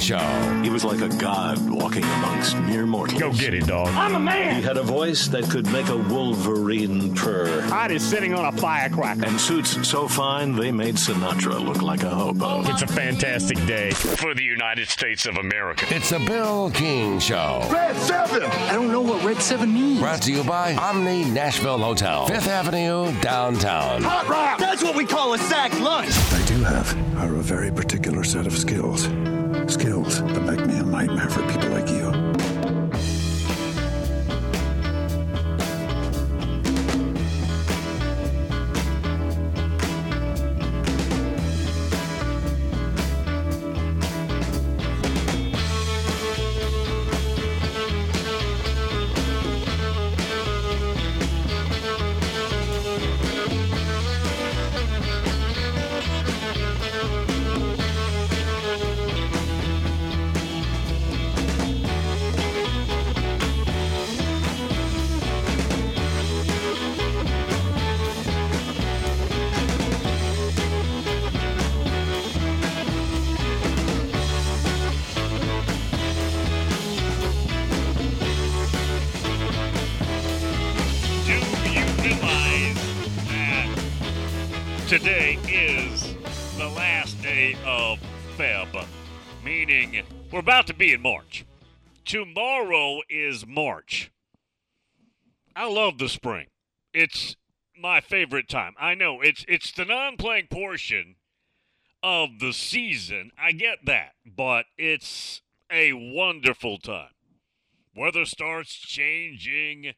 Show. He was like a god walking amongst mere mortals. Go get it, dog. I'm a man. He had a voice that could make a wolverine purr. Hot is sitting on a firecracker. And suits so fine they made Sinatra look like a hobo. It's a fantastic day for the United States of America. It's a Bill King Show. Red 7! I don't know what Red 7 means. Brought to you by Omni Nashville Hotel, Fifth Avenue, downtown. Hot rock! That's what we call a sack lunch. I do have are a very particular set of skills. Skills today is the last day of Feb? Meaning, we're about to be in March. Tomorrow is March. I love the spring. It's my favorite time. I know it's it's the non-playing portion of the season. I get that, but it's a wonderful time. Weather starts changing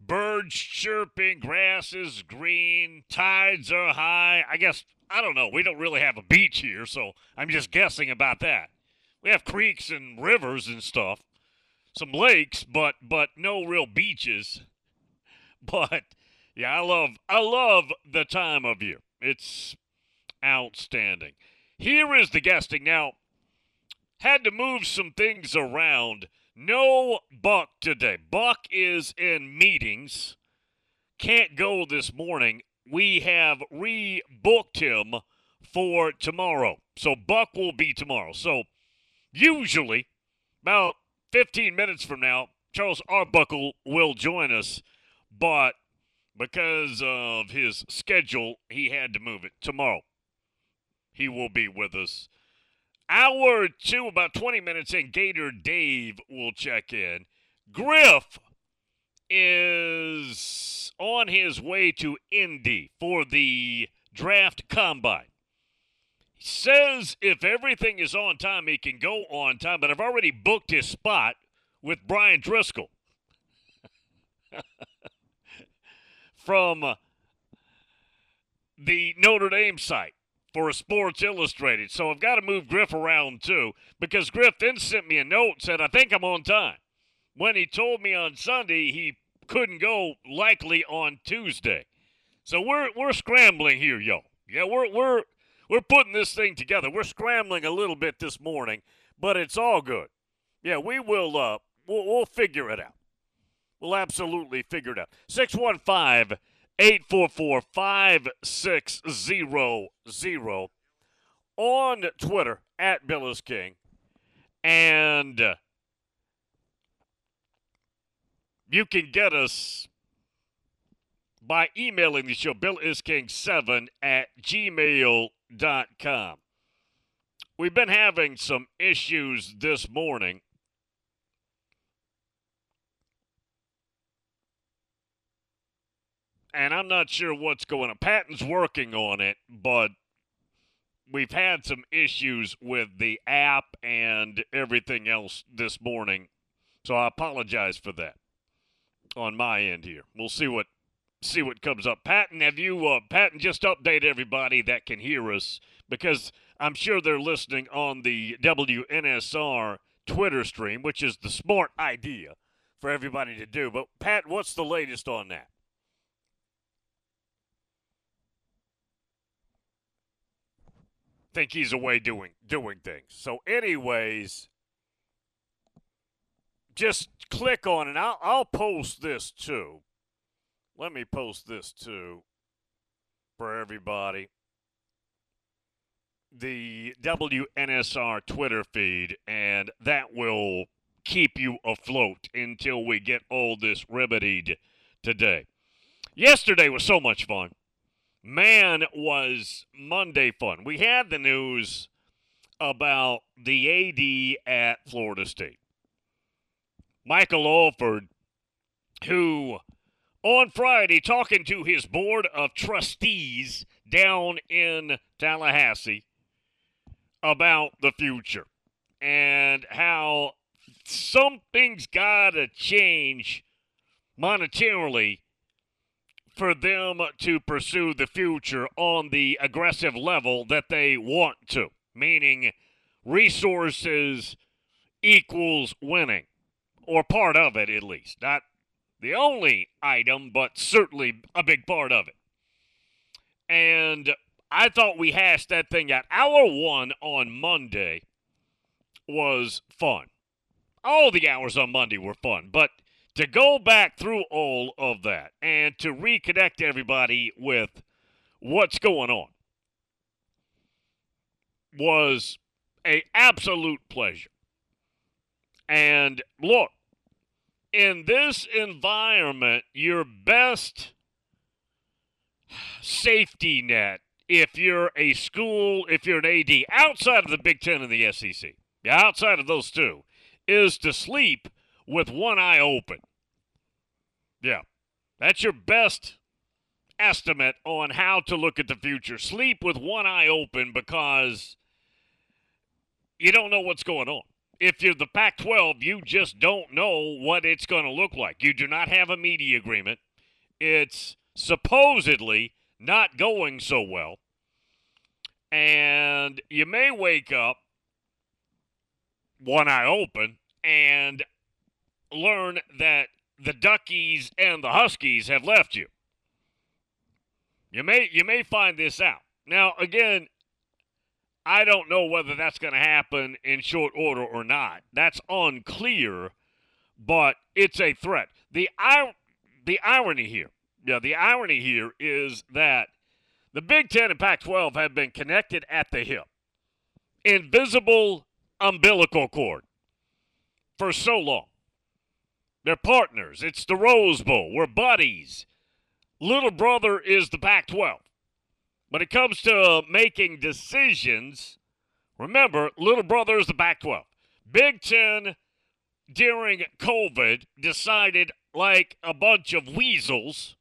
birds chirping, grass is green, tides are high. I guess, I don't know. We don't really have a beach here, so I'm just guessing about that. We have creeks and rivers and stuff, some lakes, but but no real beaches. But yeah, I love I love the time of year. It's outstanding. Here is the guesting. Now, had to move some things around. No Buck today. Buck is in meetings. Can't go this morning. We have rebooked him for tomorrow. So Buck will be tomorrow. So usually about 15 minutes from now, Charles Arbuckle will join us, but because of his schedule, he had to move it tomorrow. He will be with us Hour two, about 20 minutes in, Gator Dave will check in. Griff is on his way to Indy for the draft combine. He says if everything is on time, he can go on time, but I've already booked his spot with Brian Driscoll from the Notre Dame site for a Sports Illustrated. So I've got to move Griff around too because Griff then sent me a note and said I think I'm on time. When he told me on Sunday he couldn't go likely on Tuesday. So we're we're scrambling here, yo. Yeah, we're we're we're putting this thing together. We're scrambling a little bit this morning, but it's all good. Yeah, we will uh we'll, we'll figure it out. We'll absolutely figure it out. 615 844 5600 on Twitter at Bill is King. And you can get us by emailing the show, billisking7 at gmail.com. We've been having some issues this morning. And I'm not sure what's going on. Patton's working on it, but we've had some issues with the app and everything else this morning. So I apologize for that on my end here. We'll see what see what comes up. Patton, have you uh, Patton just update everybody that can hear us because I'm sure they're listening on the WNSR Twitter stream, which is the smart idea for everybody to do. But Pat, what's the latest on that? Think he's away doing doing things. So, anyways, just click on it. I'll, I'll post this too. Let me post this too for everybody. the WNSR Twitter feed, and that will keep you afloat until we get all this remedied today. Yesterday was so much fun. Man, was Monday fun. We had the news about the AD at Florida State. Michael Alford, who on Friday, talking to his board of trustees down in Tallahassee about the future and how something's got to change monetarily for them to pursue the future on the aggressive level that they want to, meaning resources equals winning, or part of it at least. Not the only item, but certainly a big part of it. And I thought we hashed that thing out. Hour one on Monday was fun. All the hours on Monday were fun, but to go back through all of that and to reconnect everybody with what's going on was a absolute pleasure. And look, in this environment, your best safety net, if you're a school, if you're an AD, outside of the Big Ten and the SEC, outside of those two, is to sleep with one eye open. Yeah, that's your best estimate on how to look at the future. Sleep with one eye open because you don't know what's going on if you're the Pac 12, you just don't know what it's going to look like. You do not have a media agreement. It's supposedly not going so well. And you may wake up one eye open and learn that the Duckies and the Huskies have left you. You may you may find this out. Now again, I don't know whether that's going to happen in short order or not. That's unclear, but it's a threat. The the irony here, yeah, the irony here is that the Big Ten and Pac-12 have been connected at the hip, invisible umbilical cord, for so long. They're partners. It's the Rose Bowl. We're buddies. Little brother is the Pac 12. When it comes to making decisions, remember, little brother is the Pac 12. Big Ten during COVID decided like a bunch of weasels,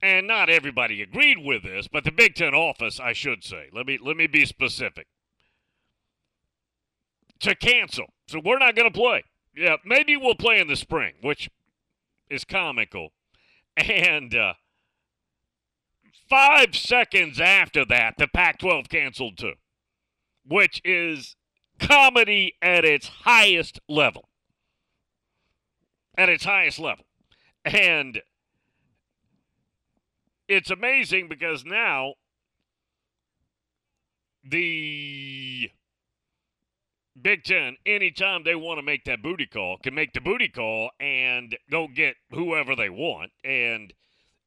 and not everybody agreed with this, but the Big Ten office, I should say, let me let me be specific, to cancel. So we're not going to play. Yeah, maybe we'll play in the spring, which is comical, and. Uh, Five seconds after that, the Pac 12 canceled too, which is comedy at its highest level. At its highest level. And it's amazing because now the Big Ten, anytime they want to make that booty call, can make the booty call and go get whoever they want. And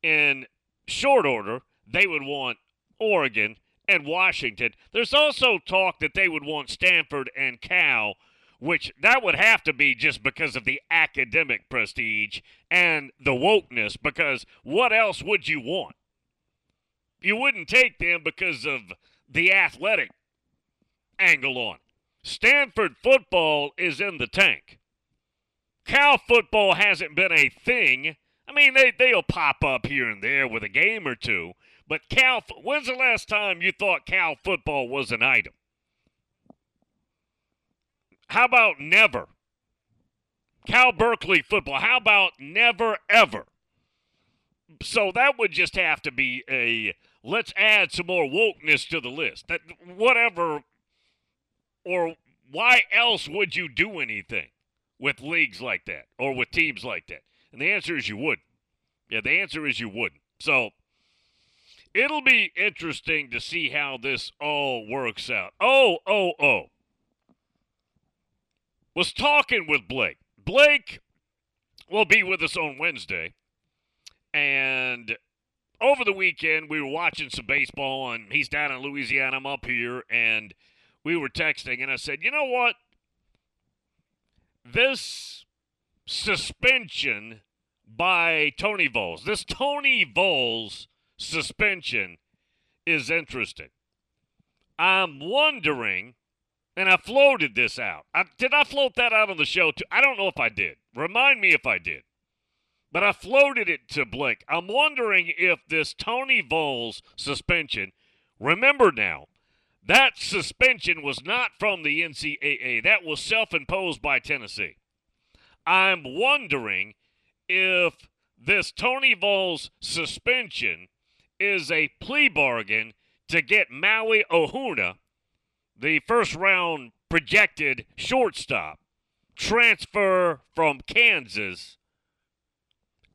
in short order, they would want Oregon and Washington. There's also talk that they would want Stanford and Cal, which that would have to be just because of the academic prestige and the wokeness, because what else would you want? You wouldn't take them because of the athletic angle on it. Stanford football is in the tank. Cal football hasn't been a thing. I mean, they, they'll pop up here and there with a game or two, but Cal, when's the last time you thought Cal football was an item? How about never? Cal Berkeley football. How about never ever? So that would just have to be a let's add some more wokeness to the list. That whatever or why else would you do anything with leagues like that or with teams like that? And the answer is you wouldn't. Yeah, the answer is you wouldn't. So It'll be interesting to see how this all works out. Oh, oh, oh. Was talking with Blake. Blake will be with us on Wednesday. And over the weekend, we were watching some baseball, and he's down in Louisiana. I'm up here, and we were texting, and I said, you know what? This suspension by Tony Vols, this Tony Vols suspension is interesting. I'm wondering, and I floated this out. I, did I float that out on the show too? I don't know if I did. Remind me if I did. But I floated it to Blake. I'm wondering if this Tony Vols suspension, remember now, that suspension was not from the NCAA. That was self imposed by Tennessee. I'm wondering if this Tony Vols suspension is a plea bargain to get Maui Ahuna, the first round projected shortstop, transfer from Kansas,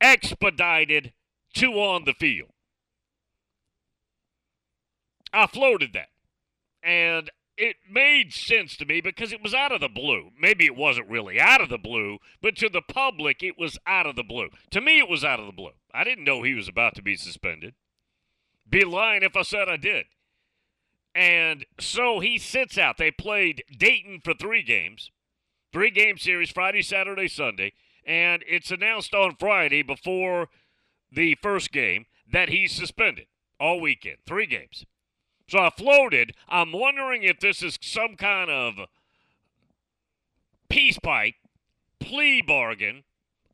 expedited to on the field. I floated that. And it made sense to me because it was out of the blue. Maybe it wasn't really out of the blue, but to the public, it was out of the blue. To me, it was out of the blue. I didn't know he was about to be suspended. Be lying if I said I did. And so he sits out. They played Dayton for three games, three game series, Friday, Saturday, Sunday. And it's announced on Friday before the first game that he's suspended all weekend, three games. So I floated. I'm wondering if this is some kind of peace pipe, plea bargain,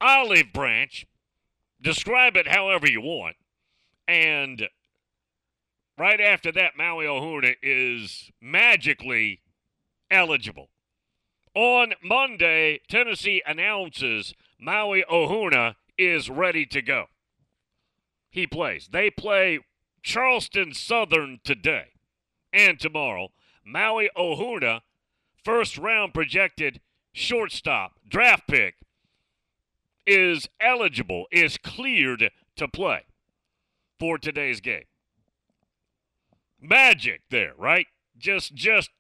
olive branch. Describe it however you want. And right after that, Maui Ahuna is magically eligible. On Monday, Tennessee announces Maui Ahuna is ready to go. He plays. They play Charleston Southern today and tomorrow. Maui Ahuna, first round projected shortstop, draft pick, is eligible, is cleared to play for today's game. Magic there, right? Just just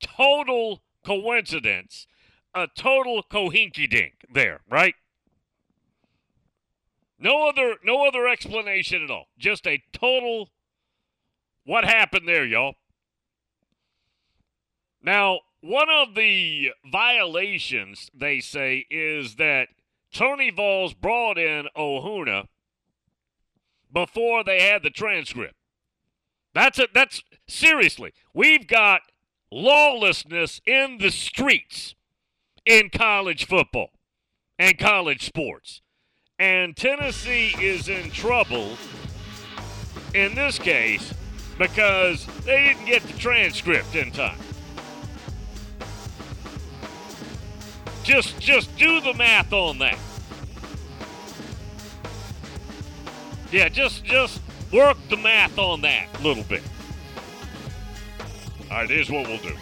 total coincidence, a total cohinky dink there, right? No other no other explanation at all. Just a total what happened there, y'all. Now, one of the violations they say is that Tony Vols brought in Ahuna before they had the transcript. That's it. That's seriously. We've got lawlessness in the streets in college football and college sports. And Tennessee is in trouble in this case because they didn't get the transcript in time. Just just do the math on that. Yeah, just just work the math on that a little bit. All right, here's what we'll do.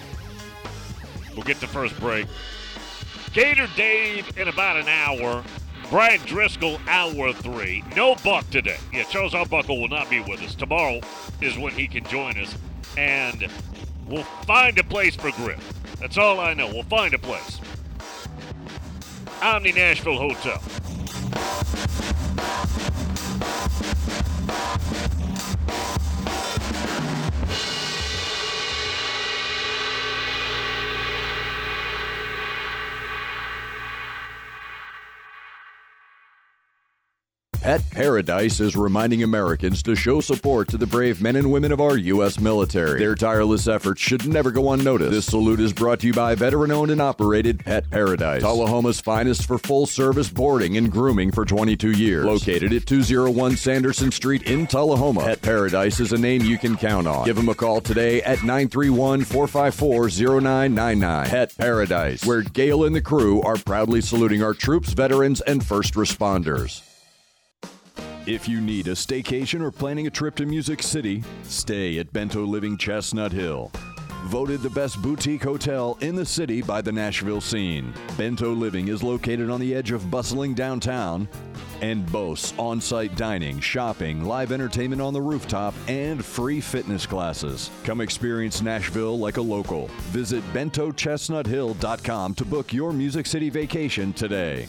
We'll get the first break. Gator Dave in about an hour. Brian Driscoll, hour three. No Buck today. Yeah, Charles Arbuckle will not be with us. Tomorrow is when he can join us, and we'll find a place for Griff. That's all I know. We'll find a place. Omni Nashville Hotel. Pet Paradise is reminding Americans to show support to the brave men and women of our U.S. military. Their tireless efforts should never go unnoticed. This salute is brought to you by veteran owned and operated Pet Paradise, Tullahoma's finest for full service boarding and grooming for 22 years. Located at 201 Sanderson Street in Tullahoma, Pet Paradise is a name you can count on. Give them a call today at 931 454 0999. Pet Paradise, where Gail and the crew are proudly saluting our troops, veterans, and first responders. If you need a staycation or planning a trip to Music City, stay at Bento Living Chestnut Hill. Voted the best boutique hotel in the city by the Nashville scene. Bento Living is located on the edge of bustling downtown and boasts on site dining, shopping, live entertainment on the rooftop, and free fitness classes. Come experience Nashville like a local. Visit bentochestnuthill.com to book your Music City vacation today.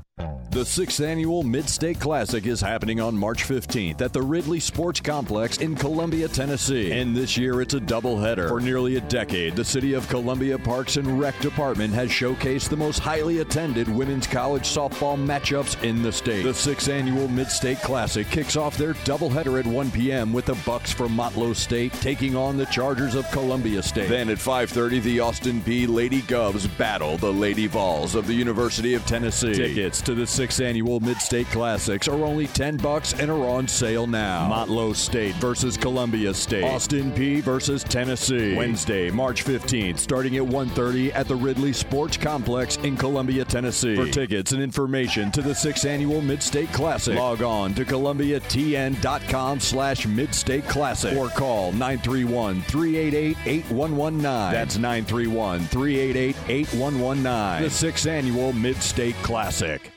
The sixth annual Mid State Classic is happening on March 15th at the Ridley Sports Complex in Columbia, Tennessee. And this year it's a doubleheader. For nearly a decade, the City of Columbia Parks and Rec Department has showcased the most highly attended women's college softball matchups in the state. The sixth annual Mid State Classic kicks off their doubleheader at 1 p.m. with the Bucks from Motlow State taking on the Chargers of Columbia State. Then at 5:30, the Austin Peay Lady Govs battle the Lady Vols of the University of Tennessee. Tickets to the sixth annual Mid-State Classics are only 10 bucks and are on sale now. Motlow State versus Columbia State. Austin Peay versus Tennessee. Wednesday, March 15th, starting at 1:30 at the Ridley Sports Complex in Columbia, Tennessee. For tickets and information to the sixth annual Mid-State Classic, log on to columbiatn.com slash Mid-State Classic or call 931-388-8119. That's 931-388-8119. The sixth annual Mid-State Classic.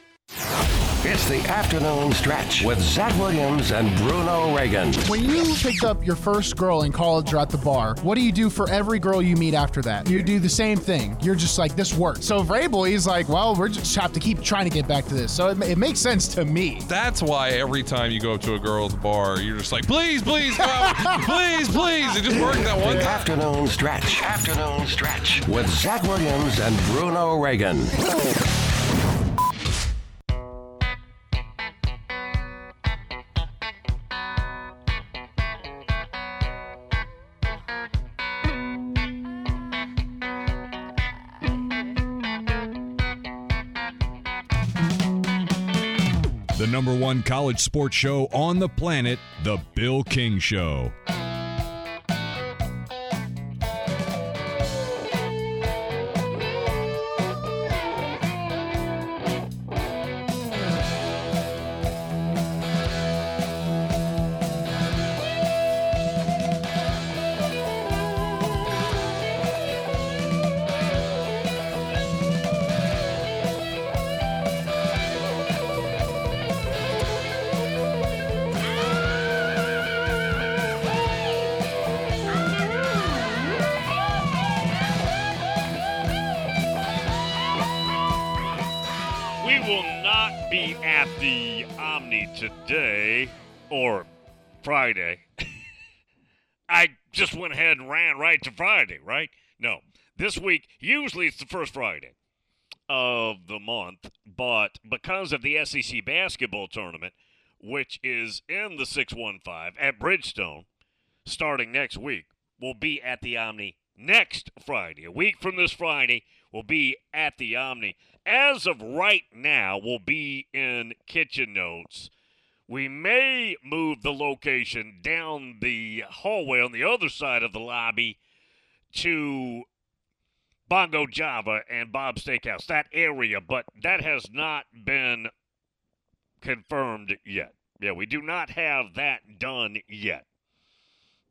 It's the afternoon stretch with Zach Williams and Bruno Reagan. When you picked up your first girl in college or at the bar, what do you do for every girl you meet after that? You do the same thing. You're just like, this worked. So Vrabel, he's like, well, we're just have to keep trying to get back to this. So it, it makes sense to me. That's why every time you go up to a girl at the bar, you're just like, please, please, go out. please, please. It just worked that one time. afternoon stretch. Afternoon stretch with Zach Williams and Bruno Reagan. Number one college sports show on the planet, The Bill King Show. Today or Friday. I just went ahead and ran right to Friday, right? No. This week, usually it's the first Friday of the month, but because of the SEC basketball tournament, which is in the 615 at Bridgestone, starting next week, will be at the Omni next Friday. A week from this Friday, will be at the Omni. As of right now, we'll be in Kitchen Notes. We may move the location down the hallway on the other side of the lobby to Bongo Java and Bob Steakhouse, that area, but that has not been confirmed yet. Yeah, we do not have that done yet.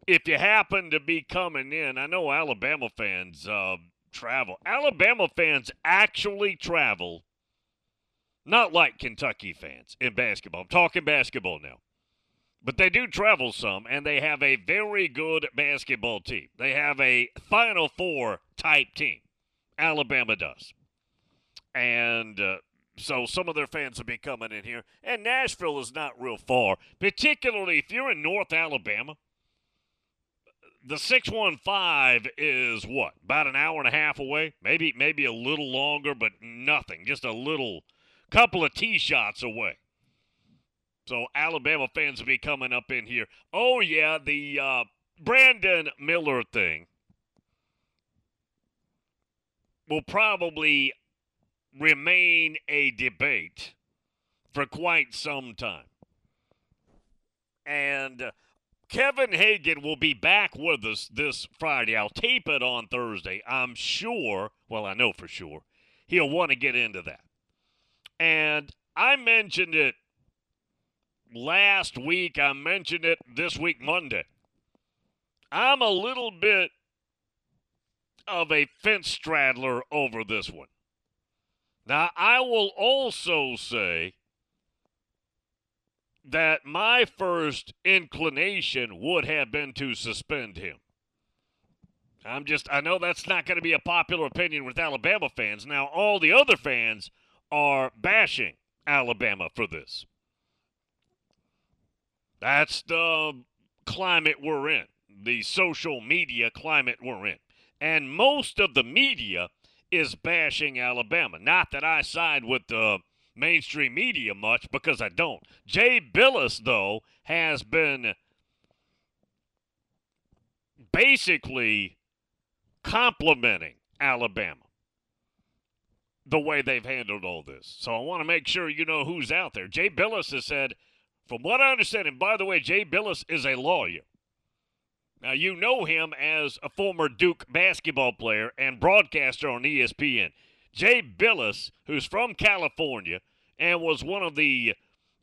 If you happen to be coming in, I know Alabama fans uh, travel. Alabama fans actually travel, not like Kentucky fans in basketball. I'm talking basketball now. But they do travel some, and they have a very good basketball team. They have a Final Four type team. Alabama does. And uh, so some of their fans will be coming in here. And Nashville is not real far, particularly if you're in North Alabama. The 615 is what? About an hour and a half away? Maybe maybe a little longer, but nothing. Just a little couple of tee shots away. So Alabama fans will be coming up in here. Oh yeah, the uh, Brandon Miller thing will probably remain a debate for quite some time. And uh, Kevin Hagan will be back with us this Friday. I'll tape it on Thursday. I'm sure, well, I know for sure, he'll want to get into that. And I mentioned it last week. I mentioned it this week, Monday. I'm a little bit of a fence straddler over this one. Now, I will also say that my first inclination would have been to suspend him. I'm just, I know that's not going to be a popular opinion with Alabama fans. Now, all the other fans are bashing Alabama for this. That's the climate we're in, the social media climate we're in. And most of the media is bashing Alabama. Not that I side with the mainstream media much because I don't. Jay Bilas, though, has been basically complimenting Alabama the way they've handled all this. So I want to make sure you know who's out there. Jay Bilas has said, from what I understand, and by the way, Jay Bilas is a lawyer. Now, you know him as a former Duke basketball player and broadcaster on ESPN. Jay Bilas, who's from California and was one of the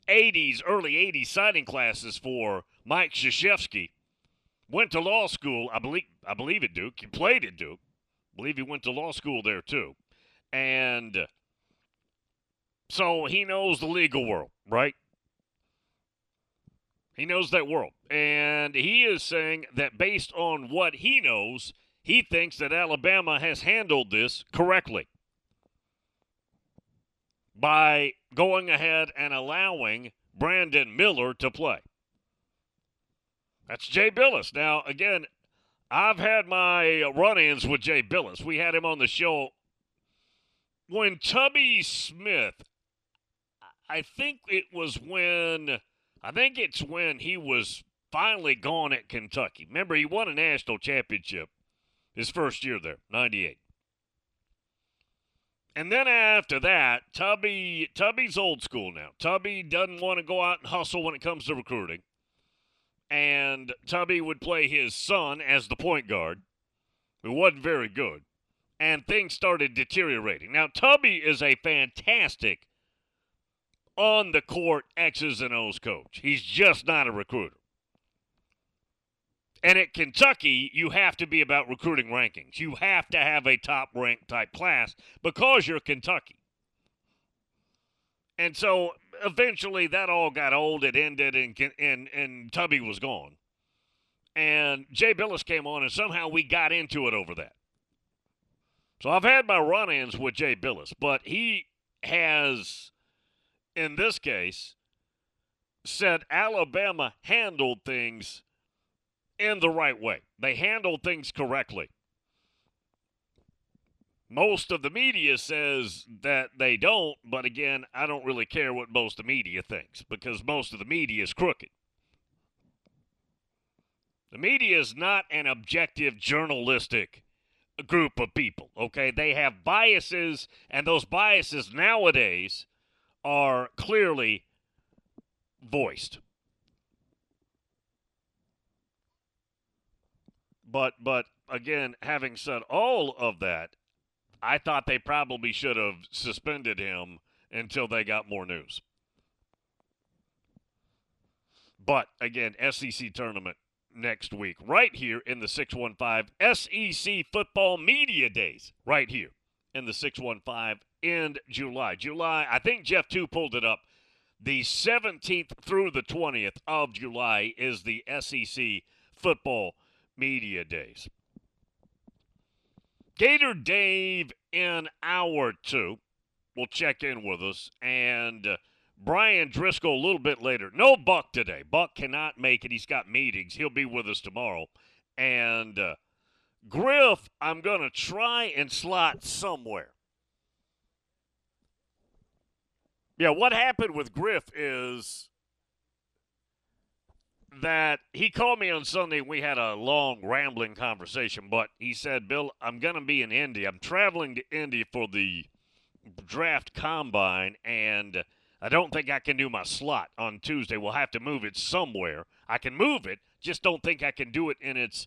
80s, early 80s signing classes for Mike Krzyzewski, went to law school, I believe, I believe at Duke. He played at Duke. I believe he went to law school there too. And so he knows the legal world, right? He knows that world. And he is saying that based on what he knows, he thinks that Alabama has handled this correctly by going ahead and allowing Brandon Miller to play. That's Jay Bilas. Now, again, I've had my run ins with Jay Bilas. We had him on the show when Tubby Smith, I think it was when, I think it's when he was finally gone at Kentucky. Remember, he won a national championship his first year there, 98. And then after that, Tubby Tubby's old school now. Tubby doesn't want to go out and hustle when it comes to recruiting. And Tubby would play his son as the point guard, who wasn't very good. And things started deteriorating. Now, Tubby is a fantastic on the court X's and O's coach. He's just not a recruiter. And at Kentucky, you have to be about recruiting rankings. You have to have a top ranked type class because you're Kentucky. And so eventually that all got old. It ended, and, and, and Tubby was gone. And Jay Bilas came on, and somehow we got into it over that. So I've had my run ins with Jay Bilas, but he has, in this case, said Alabama handled things in the right way. They handled things correctly. Most of the media says that they don't, but again, I don't really care what most of the media thinks because most of the media is crooked. The media is not an objective journalistic group of people, okay? They have biases, and those biases nowadays are clearly voiced. But but again, having said all of that, I thought they probably should have suspended him until they got more news. But again, SEC tournament next week, right here in the 615 SEC Football Media Days, right here in the 615 in July. July, I think Jeff 2 pulled it up. The 17th through the 20th of July is the SEC Football Media Days. Gator Dave in hour two will check in with us, and uh, Brian Driscoll a little bit later. No Buck today. Buck cannot make it. He's got meetings. He'll be with us tomorrow. And uh, Griff, I'm going to try and slot somewhere. Yeah, what happened with Griff is that he called me on Sunday. We had a long, rambling conversation, but he said, Bill, I'm going to be in Indy. I'm traveling to Indy for the draft combine, and I don't think I can do my slot on Tuesday. We'll have to move it somewhere. I can move it, just don't think I can do it in its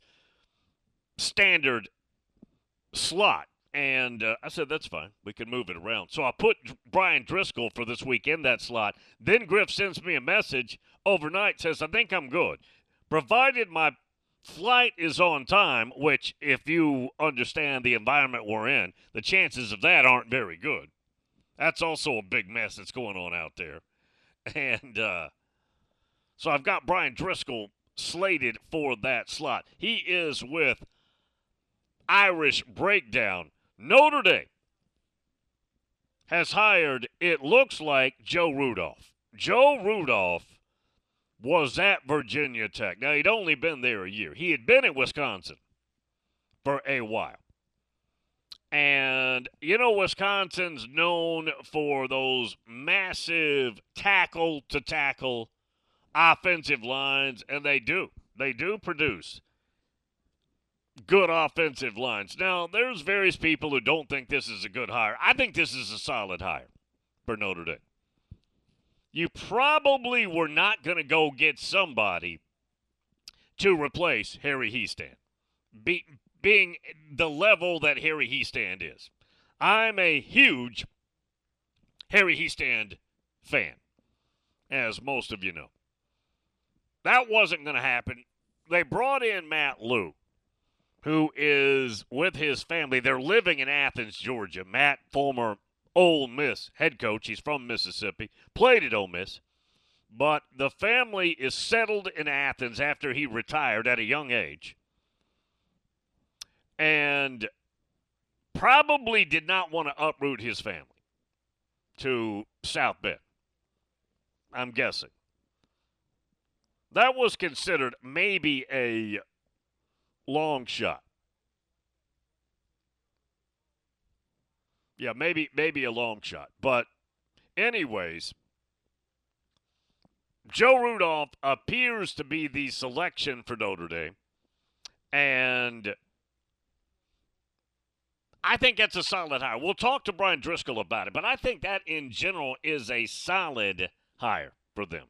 standard slot. And uh, I said, that's fine. We can move it around. So I put Brian Driscoll for this week in that slot. Then Griff sends me a message overnight, says, I think I'm good. Provided my flight is on time, which, if you understand the environment we're in, the chances of that aren't very good. That's also a big mess that's going on out there. And uh, so I've got Brian Driscoll slated for that slot. He is with Irish Breakdown. Notre Dame has hired, it looks like, Joe Rudolph. Joe Rudolph was at Virginia Tech. Now, he'd only been there a year. He had been at Wisconsin for a while. And, you know, Wisconsin's known for those massive tackle to tackle offensive lines, and they do. They do produce good offensive lines. Now, there's various people who don't think this is a good hire. I think this is a solid hire for Notre Dame. You probably were not going to go get somebody to replace Harry Hiestand, be, being the level that Harry Hiestand is. I'm a huge Harry Hiestand fan, as most of you know. That wasn't going to happen. They brought in Matt Luke, who is with his family. They're living in Athens, Georgia. Matt, former Ole Miss head coach, he's from Mississippi, played at Ole Miss. But the family is settled in Athens after he retired at a young age. And probably did not want to uproot his family to South Bend. I'm guessing. That was considered maybe a long shot. Yeah, maybe maybe a long shot. But anyways, Joe Rudolph appears to be the selection for Notre Dame. And I think that's a solid hire. We'll talk to Brian Driscoll about it, but I think that in general is a solid hire for them.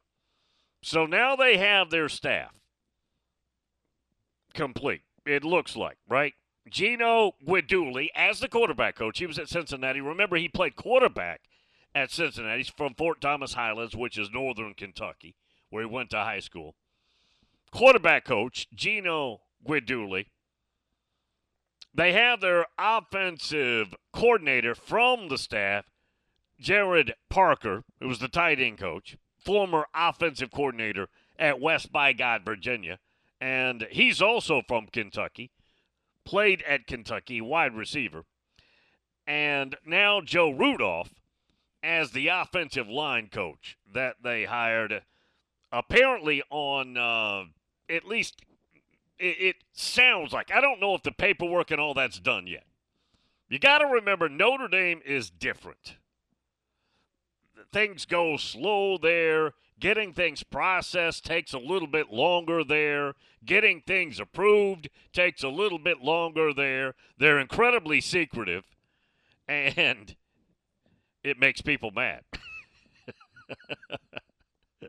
So now they have their staff complete. It looks like, right? Gino Guidugli as the quarterback coach. He was at Cincinnati. Remember, he played quarterback at Cincinnati. He's from Fort Thomas Highlands, which is northern Kentucky, where he went to high school. Quarterback coach Gino Guidugli. They have their offensive coordinator from the staff, Gerad Parker, who was the tight end coach, former offensive coordinator at West by God, Virginia. And he's also from Kentucky played at Kentucky, wide receiver. And now Joe Rudolph as the offensive line coach that they hired, apparently on uh, at least it, it sounds like. I don't know if the paperwork and all that's done yet. You got to remember, Notre Dame is different. Things go slow there. Getting things processed takes a little bit longer there. Getting things approved takes a little bit longer there. They're incredibly secretive, and it makes people mad,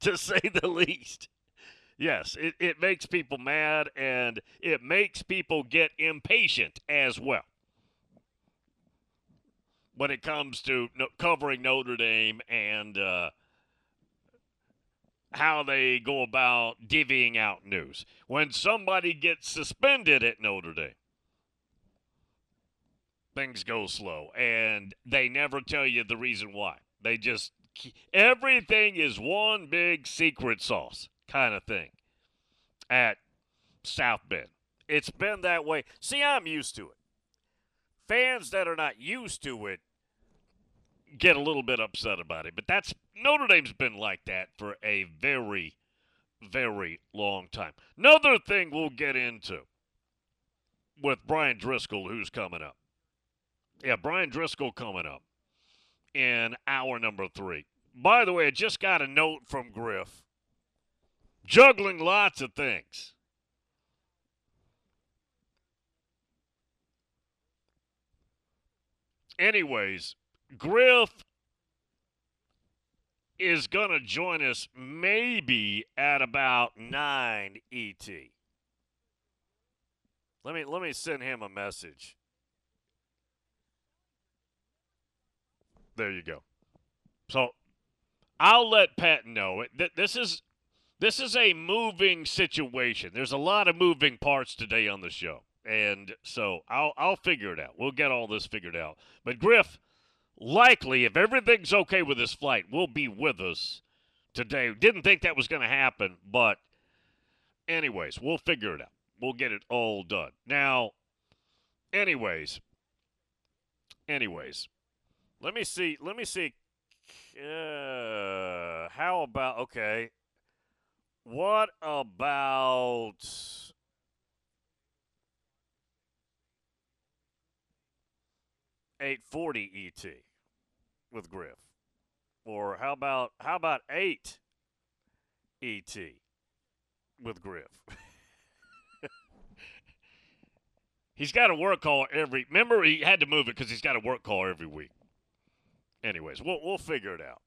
to say the least. Yes, it, it makes people mad, and it makes people get impatient as well when it comes to covering Notre Dame and uh, how they go about divvying out news. When somebody gets suspended at Notre Dame, things go slow, and they never tell you the reason why. They just everything is one big secret sauce kind of thing at South Bend. It's been that way. See, I'm used to it. Fans that are not used to it get a little bit upset about it, but that's Notre Dame's been like that for a very, very long time. Another thing we'll get into with Brian Driscoll, who's coming up. Yeah, Brian Driscoll coming up in hour number three. By the way, I just got a note from Griff. Juggling lots of things. Anyways, Griff is going to join us maybe at about 9 ET. Let me let me send him a message. There you go. So I'll let Pat know. Th- This is this is a moving situation. There's a lot of moving parts today on the show. And so I'll I'll figure it out. We'll get all this figured out. But Griff, likely if everything's okay with this flight, will be with us today. Didn't think that was going to happen, but anyways, we'll figure it out. We'll get it all done. Now, anyways, anyways, let me see. Let me see. Uh, how about okay? What about eight forty ET with Griff, or how about how about eight ET with Griff? he's got a work call every. Remember, he had to move it because he's got a work call every week. Anyways, we'll we'll figure it out.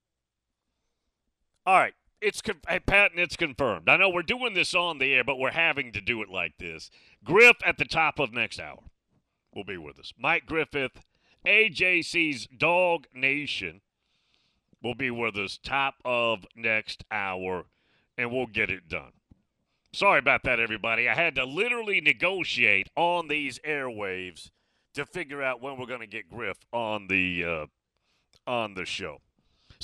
All right, it's con- hey, Patton. It's confirmed. I know we're doing this on the air, but we're having to do it like this. Griff at the top of next hour will be with us. Mike Griffith, AJC's Dog Nation, will be with us top of next hour, and we'll get it done. Sorry about that, everybody. I had to literally negotiate on these airwaves to figure out when we're going to get Griff on the uh, on the show.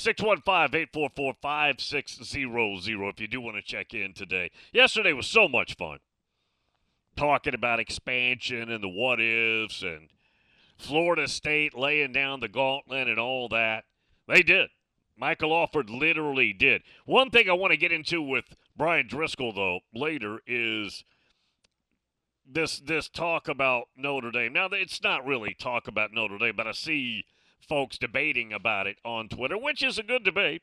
615-844-5600 if you do want to check in today. Yesterday was so much fun. Talking about expansion and the what ifs and Florida State laying down the gauntlet and all that. They did. Michael Alford literally did. One thing I want to get into with Brian Driscoll though later is this this talk about Notre Dame. Now it's not really talk about Notre Dame, but I see folks debating about it on Twitter, which is a good debate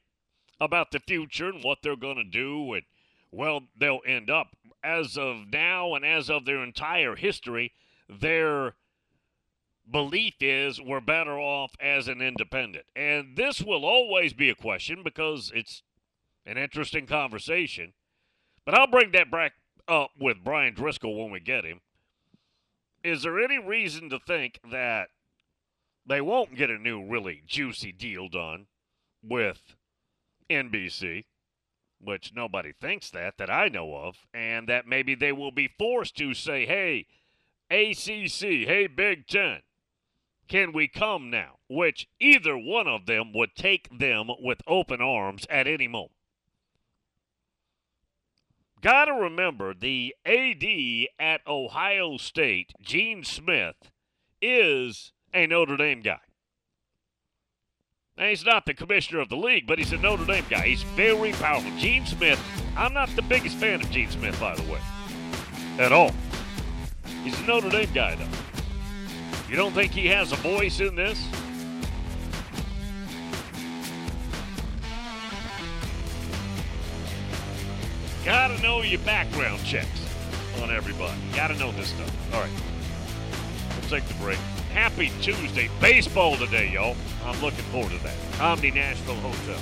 about the future and what they're going to do and well they'll end up as of now and as of their entire history their belief is we're better off as an independent. And this will always be a question because it's an interesting conversation. But I'll bring that back up with Brian Driscoll when we get him. Is there any reason to think that they won't get a new really juicy deal done with NBC? Which nobody thinks that, that I know of, and that maybe they will be forced to say, hey, ACC, hey, Big Ten, can we come now? Which either one of them would take them with open arms at any moment. Got to remember the AD at Ohio State, Gene Smith, is a Notre Dame guy. Now, he's not the commissioner of the league, but he's a Notre Dame guy. He's very powerful. Gene Smith, I'm not the biggest fan of Gene Smith, by the way, at all. He's a Notre Dame guy, though. You don't think he has a voice in this? Gotta know your background checks on everybody. Gotta know this stuff. All right. We'll take the break. Happy Tuesday. Baseball today, y'all. I'm looking forward to that. Omni Nashville Hotel.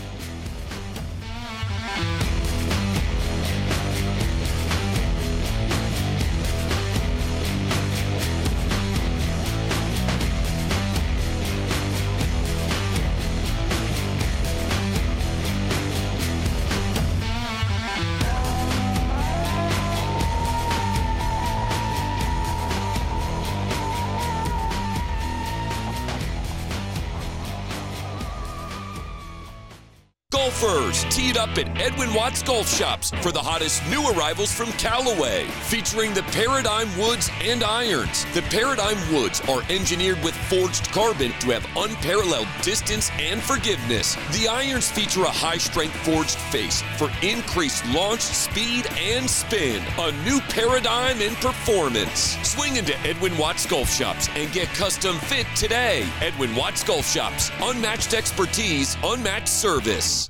At Edwin Watts Golf Shops for the hottest new arrivals from Callaway, featuring the Paradigm Woods and Irons. The Paradigm Woods are engineered with forged carbon to have unparalleled distance and forgiveness. The irons feature a high strength forged face for increased launch, speed, and spin. A new paradigm in performance. Swing into Edwin Watts Golf Shops and get custom fit today. Edwin Watts Golf Shops. Unmatched expertise, unmatched service.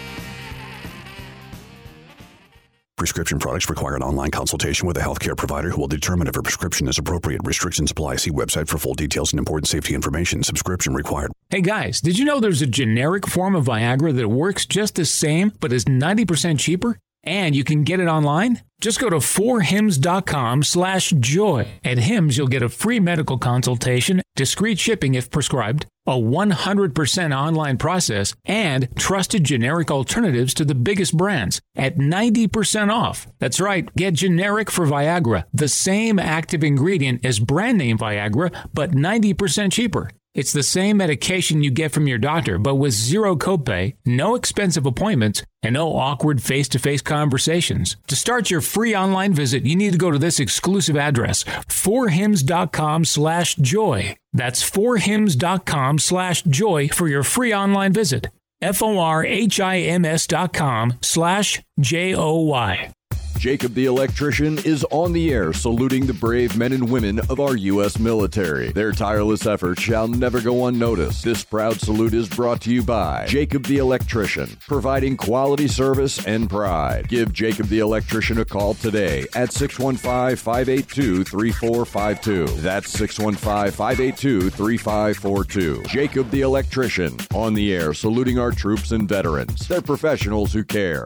Prescription products require an online consultation with a healthcare provider who will determine if a prescription is appropriate. Restrictions apply. See website for full details and important safety information. Subscription required. Hey guys, did you know there's a generic form of Viagra that works just the same but is 90% cheaper? And you can get it online? Just go to forhims.com slash joy. At Hims, you'll get a free medical consultation, discreet shipping if prescribed, a 100% online process, and trusted generic alternatives to the biggest brands at 90% off. That's right, get generic for Viagra, the same active ingredient as brand name Viagra, but 90% cheaper. It's the same medication you get from your doctor, but with zero copay, no expensive appointments, and no awkward face to face conversations. To start your free online visit, you need to go to this exclusive address, forhims.com slash joy. That's forhims.com slash joy for your free online visit. F O R H I M S dot com slash J O Y. Jacob the Electrician is on the air saluting the brave men and women of our U.S. military. Their tireless efforts shall never go unnoticed. This proud salute is brought to you by Jacob the Electrician, providing quality service and pride. Give Jacob the Electrician a call today at 615 582 3452. That's 615 582 3542. Jacob the Electrician, on the air saluting our troops and veterans. They're professionals who care.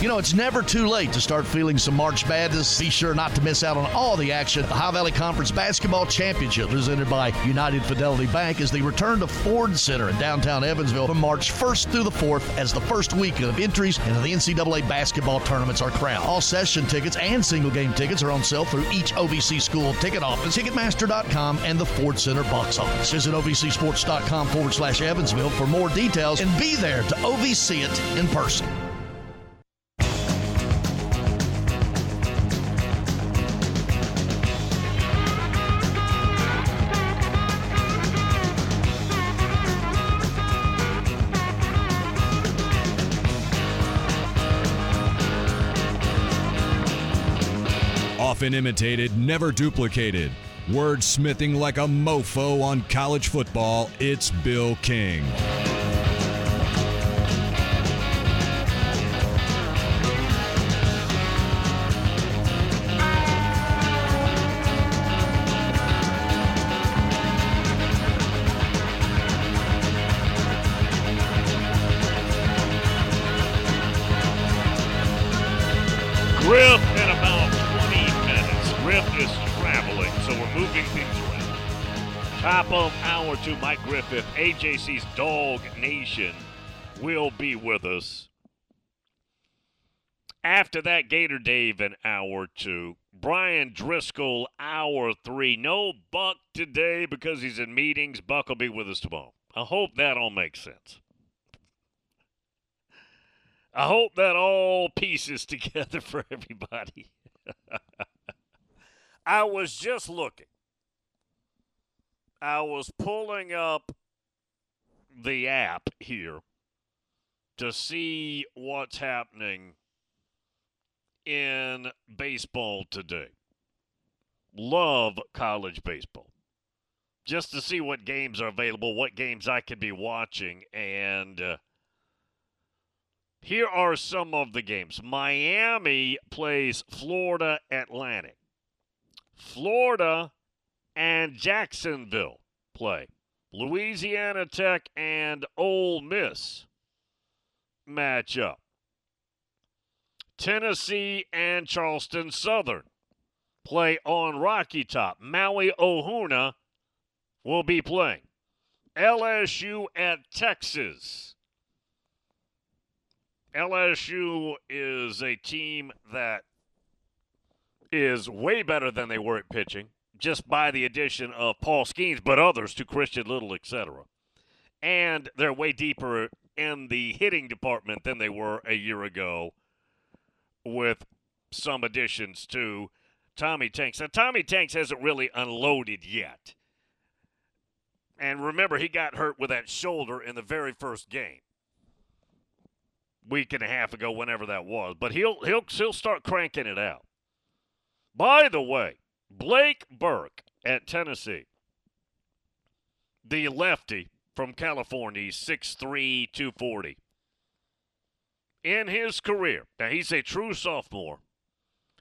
You know, it's never too late to start feeling some March Madness. Be sure not to miss out on all the action. The Ohio Valley Conference Basketball Championship, presented by United Fidelity Bank, is the return to Ford Center in downtown Evansville from March 1st through the 4th as the first weekend of entries into the NCAA basketball tournaments are crowned. All session tickets and single game tickets are on sale through each OVC school ticket office, Ticketmaster.com, and the Ford Center box office. Visit OVCSports.com forward slash Evansville for more details and be there to OVC it in person. Often imitated, never duplicated. Wordsmithing like a mofo on college football, it's Bill King. AJC's Dog Nation will be with us. After that, Gator Dave in hour two. Brian Driscoll, hour three. No Buck today because he's in meetings. Buck will be with us tomorrow. I hope that all makes sense. I hope that all pieces together for everybody. I was just looking. I was pulling up the app here to see what's happening in baseball today. Love college baseball. Just to see what games are available, what games I could be watching, and. Uh, here are some of the games. Miami plays Florida Atlantic. Florida and Jacksonville play. Louisiana Tech and Ole Miss matchup. Tennessee and Charleston Southern play on Rocky Top. Maui Ahuna will be playing. LSU at Texas. LSU is a team that is way better than they were at pitching, just by the addition of Paul Skenes, but others to Christian Little, etc. And they're way deeper in the hitting department than they were a year ago, with some additions to Tommy Tanks. Now, Tommy Tanks hasn't really unloaded yet. And remember, he got hurt with that shoulder in the very first game week and a half ago, whenever that was. But he'll he'll he'll start cranking it out. By the way, Blake Burke at Tennessee, the lefty from California, he's 6'3", 240. in his career, now he's a true sophomore,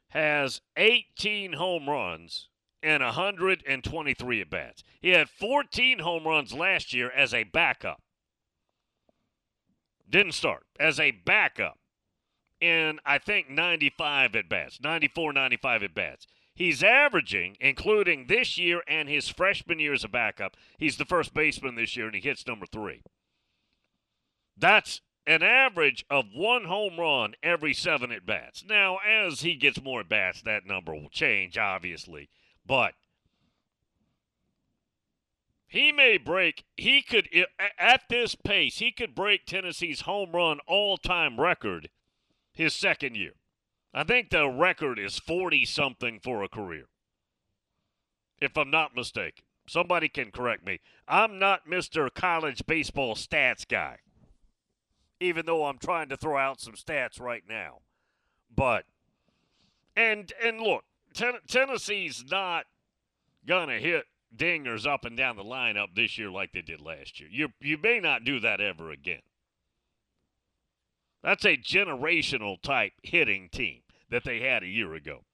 has 18 home runs and 123 at bats. He had 14 home runs last year as a backup. Didn't start as a backup in, I think, 95 at bats, 94, 95 at bats. He's averaging, including this year and his freshman year as a backup, he's the first baseman this year and he hits number three. That's an average of one home run every seven at bats. Now, as he gets more at bats, that number will change, obviously. But he may break, he could, at this pace, he could break Tennessee's home run all time record his second year. I think the record is 40 something for a career, if I'm not mistaken. Somebody can correct me. I'm not Mr. College Baseball stats guy, even though I'm trying to throw out some stats right now. But, and, and look, ten- Tennessee's not going to hit dingers up and down the lineup this year like they did last year. You, you may not do that ever again. That's a generational type hitting team that they had a year ago.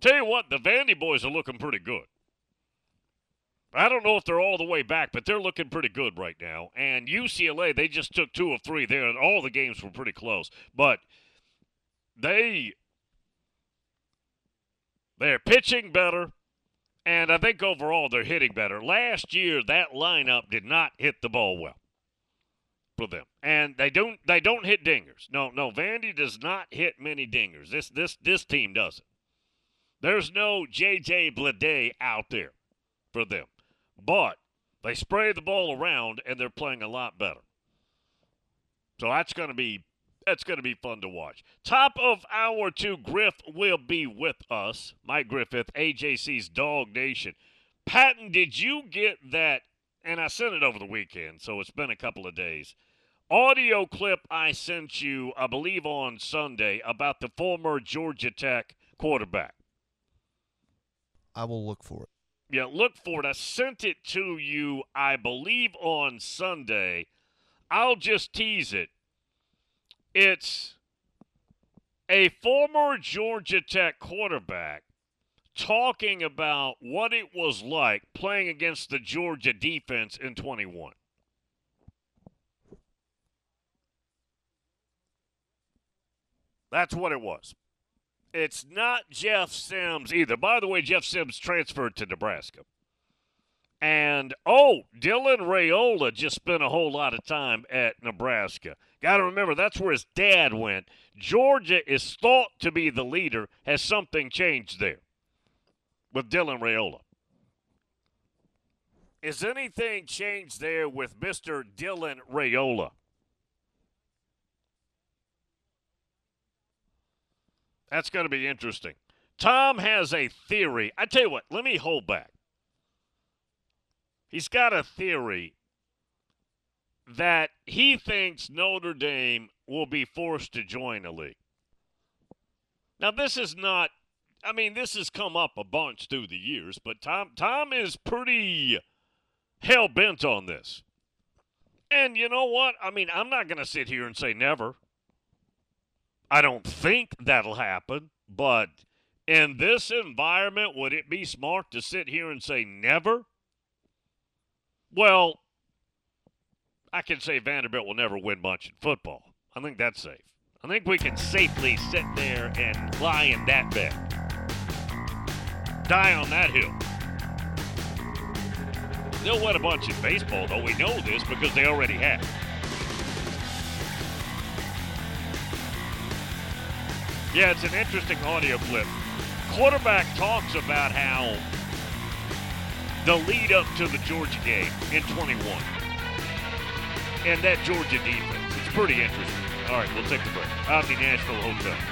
Tell you what, the Vandy boys are looking pretty good. I don't know if they're all the way back, but they're looking pretty good right now. And UCLA, they just took two of three there, and all the games were pretty close. But they they're pitching better, and I think overall they're hitting better. Last year, that lineup did not hit the ball well for them, and they don't they don't hit dingers. No, no, Vandy does not hit many dingers. This this this team doesn't. There's no J.J. Bleday out there for them, but they spray the ball around and they're playing a lot better. So that's going to be that's going to be fun to watch. Top of hour two, Griff will be with us. Mike Griffith, AJC's Dog Nation. Patton, did you get that and I sent it over the weekend, so it's been a couple of days. Audio clip I sent you, I believe, on Sunday about the former Georgia Tech quarterback. I will look for it. Yeah, look for it. I sent it to you, I believe, on Sunday. I'll just tease it. It's a former Georgia Tech quarterback talking about what it was like playing against the Georgia defense in 21. That's what it was. It's not Jeff Sims either. By the way, Jeff Sims transferred to Nebraska. And, oh, Dylan Raiola just spent a whole lot of time at Nebraska. Got to remember, that's where his dad went. Georgia is thought to be the leader. Has something changed there? with Dylan Raiola? Is anything changed there with Mr. Dylan Raiola? That's going to be interesting. Tom has a theory. I tell you what, let me hold back. He's got a theory that he thinks Notre Dame will be forced to join a league. Now, this is not I mean, this has come up a bunch through the years, but Tom Tom is pretty hell bent on this. And you know what? I mean, I'm not going to sit here and say never. I don't think that'll happen, but in this environment, would it be smart to sit here and say never? Well, I can say Vanderbilt will never win much in football. I think that's safe. I think we can safely sit there and lie in that bed die on that hill. They'll win a bunch in baseball, though. We know this because they already have. Yeah, it's an interesting audio clip. Quarterback talks about how the lead up to the Georgia game in 21 and that Georgia defense. It's pretty interesting. All right, we'll take the break. Omni Nashville Hotel.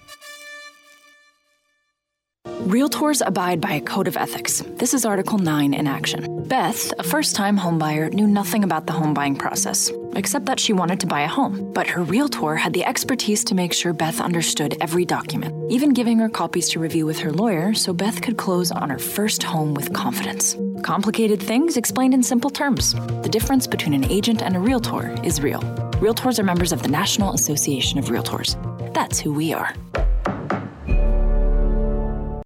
Realtors abide by a code of ethics. This is Article 9 in action. Beth, a first time homebuyer, knew nothing about the home buying process, except that she wanted to buy a home. But her realtor had the expertise to make sure Beth understood every document, even giving her copies to review with her lawyer so Beth could close on her first home with confidence. Complicated things explained in simple terms. The difference between an agent and a realtor is real. Realtors are members of the National Association of Realtors. That's who we are.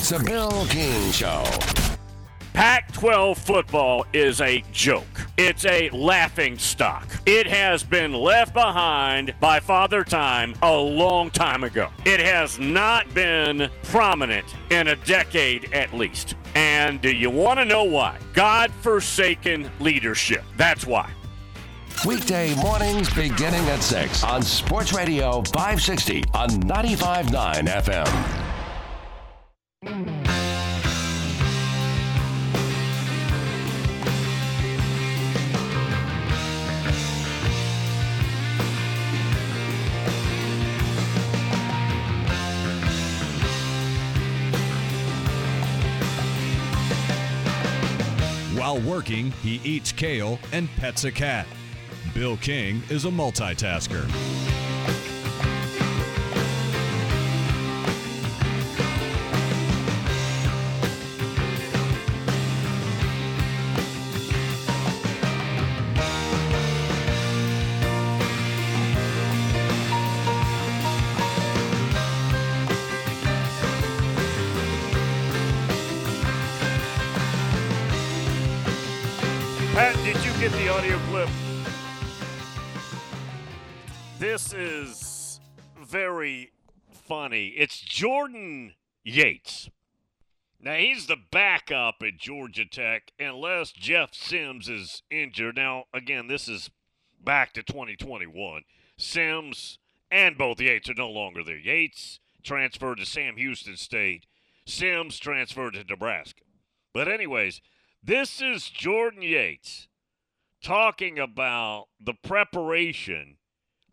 It's a Bill King Show. Pac 12 football is a joke. It's a laughing stock. It has been left behind by Father Time a long time ago. It has not been prominent in a decade at least. And do you want to know why? God forsaken leadership. That's why. Weekday mornings beginning at 6 on Sports Radio 560 on 95.9 FM. While working, he eats kale and pets a cat. Bill King is a multitasker. Audio clip? This is very funny. It's Jordan Yates. Now, he's the backup at Georgia Tech unless Jeff Sims is injured. Now, again, this is back to 2021. Sims and both Yates are no longer there. Yates transferred to Sam Houston State, Sims transferred to Nebraska. But, anyways, this is Jordan Yates talking about the preparation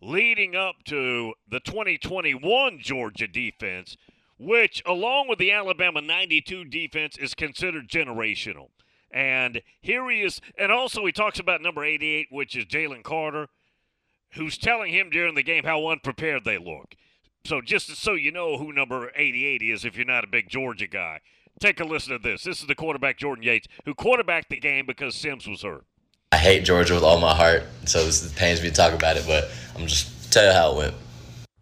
leading up to the 2021 Georgia defense, which, along with the Alabama 92 defense, is considered generational. And here he is. And also, he talks about number 88, which is Jalen Carter, who's telling him during the game how unprepared they look. So, just so you know who number 88 is, if you're not a big Georgia guy, take a listen to this. This is the quarterback, Jordan Yates, who quarterbacked the game because Sims was hurt. I hate Georgia with all my heart, so it pains me to talk about it, but I'm just tell you how it went.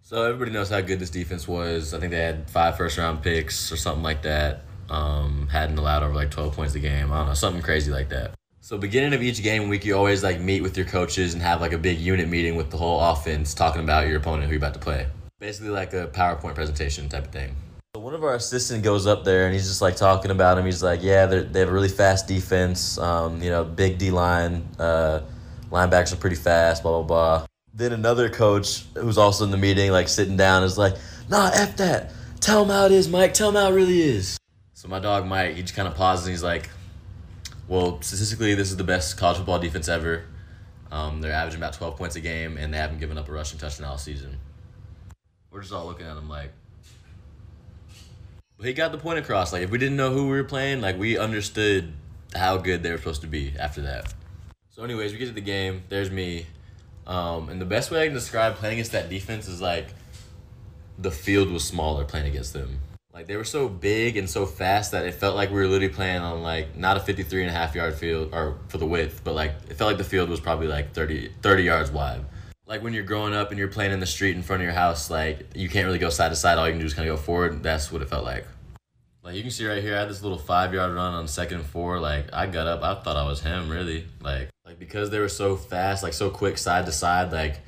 So everybody knows how good this defense was. I think they had five first round picks or something like that. Um, hadn't allowed over like 12 points a game. I don't know, something crazy like that. So beginning of each game week, you always like meet with your coaches and have like a big unit meeting with the whole offense, talking about your opponent who you're about to play. Basically like a PowerPoint presentation type of thing. One of our assistant goes up there and he's just like talking about him. He's like, yeah, they have a really fast defense. Um, you know, big D line. Uh, linebackers are pretty fast. Blah blah blah. Then another coach who's also in the meeting, like sitting down, is like, nah, F that. Tell him how it is, Mike. Tell him how it really is. So my dog Mike, he just kind of pauses and he's like, well, statistically, this is the best college football defense ever. Um, they're averaging about 12 points a game, and they haven't given up a rushing touchdown all season. We're just all looking at him like, but he got the point across. Like, if we didn't know who we were playing, like, we understood how good they were supposed to be after that. So, anyways, we get to the game. There's me. Um, and the best way I can describe playing against that defense is like the field was smaller playing against them. Like they were so big and so fast that it felt like we were literally playing on like not a 53 and a half yard field or for the width, but like it felt like the field was probably like 30, 30 yards wide. Like when you're growing up and you're playing in the street in front of your house, like you can't really go side to side. All you can do is kind of go forward. That's what it felt like. Like you can see right here, I had this little five yard run on second and four. Like I got up, I thought I was him really. Like like because they were so fast, like so quick side to side, like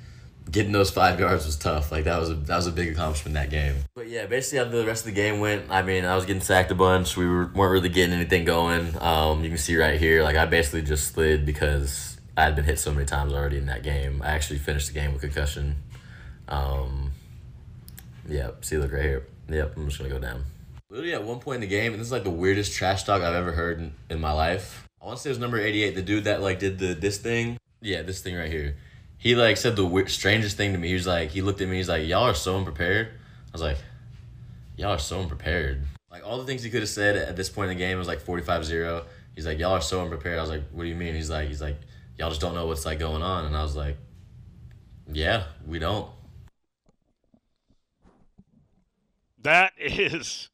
getting those five yards was tough. Like that was a that was a big accomplishment that game. But yeah, basically how the rest of the game went. I mean, I was getting sacked a bunch. We were, weren't really getting anything going. Um, you can see right here, like I basically just slid because I had been hit so many times already in that game. I actually finished the game with concussion. Um, yep. See, look right here. Yep. I'm just gonna go down. Literally at one point in the game, and this is like the weirdest trash talk I've ever heard in, in my life. I want to say it was number 88, the dude that like did the this thing. Yeah, this thing right here he like said the weird, strangest thing to me. He was like, he looked at me. He's like, y'all are so unprepared. I was like, y'all are so unprepared. Like all the things he could have said at this point in the game was like 45-0. He's like, y'all are so unprepared. I was like, what do you mean? He's like, he's like, y'all just don't know what's like going on. And I was like, yeah, we don't. That is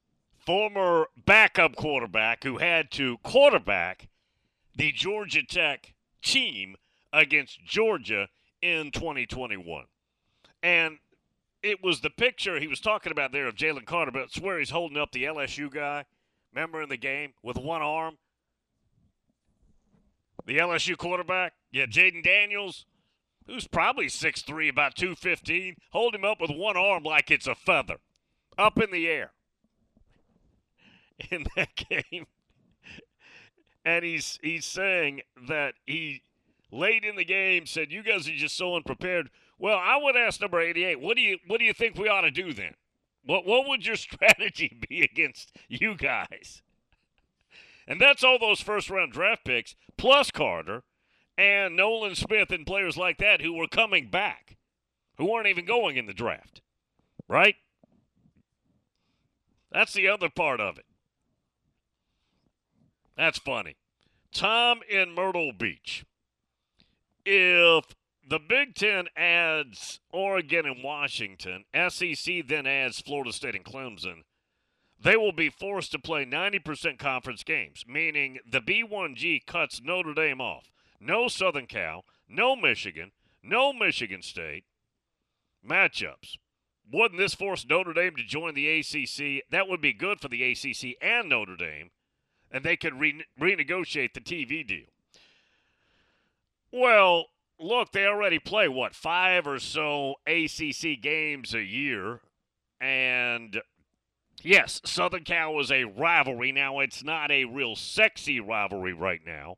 former backup quarterback who had to quarterback the Georgia Tech team against Georgia in 2021. And it was the picture he was talking about there of Jalen Carter, but it's where he's holding up the LSU guy. Remember in the game with one arm? The LSU quarterback? Yeah, Jayden Daniels, who's probably 6'3, about 215, hold him up with one arm like it's a feather up in the air in that game. And he's he's saying that he late in the game said, "You guys are just so unprepared." Well, I would ask number 88, what do you what do you think we ought to do then? What what would your strategy be against you guys? And that's all those first round draft picks plus Carter and Nolan Smith and players like that who were coming back, who weren't even going in the draft. Right? That's the other part of it. That's funny. Tom in Myrtle Beach if the Big Ten adds Oregon and Washington, SEC then adds Florida State and Clemson, they will be forced to play 90% conference games, meaning the B1G cuts Notre Dame off. No Southern Cal, no Michigan, no Michigan State matchups. Wouldn't this force Notre Dame to join the ACC? That would be good for the ACC and Notre Dame, and they could re- renegotiate the TV deal. Well, look, they already play, what, five or so ACC games a year. And yes, Southern Cal is a rivalry. Now, it's not a real sexy rivalry right now,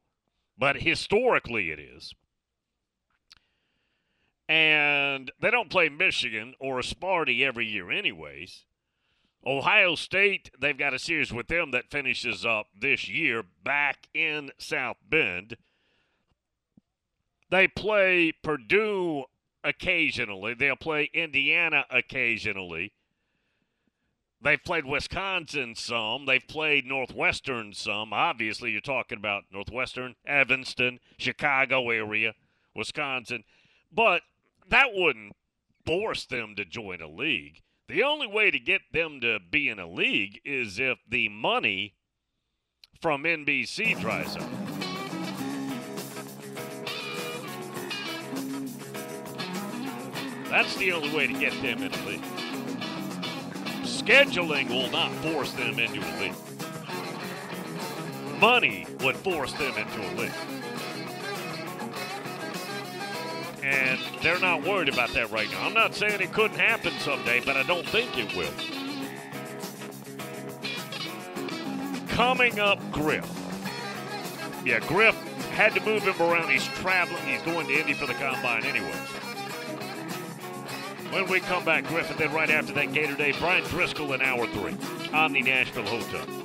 but historically it is. And they don't play Michigan or Sparty every year, anyways. Ohio State, they've got a series with them that finishes up this year back in South Bend. They play Purdue occasionally. They'll play Indiana occasionally. They've played Wisconsin some. They've played Northwestern some. Obviously, you're talking about Northwestern, Evanston, Chicago area, Wisconsin. But that wouldn't force them to join a league. The only way to get them to be in a league is if the money from NBC dries up. That's the only way to get them in a league. Scheduling will not force them into a league. Money would force them into a league. And they're not worried about that right now. I'm not saying it couldn't happen someday, but I don't think it will. Coming up, Griff. Yeah, Griff had to move him around. He's traveling. He's going to Indy for the combine anyways. When we come back, Griffin, then right after that Gator Dave, Brian Driscoll in hour three on the Nashville Hotel.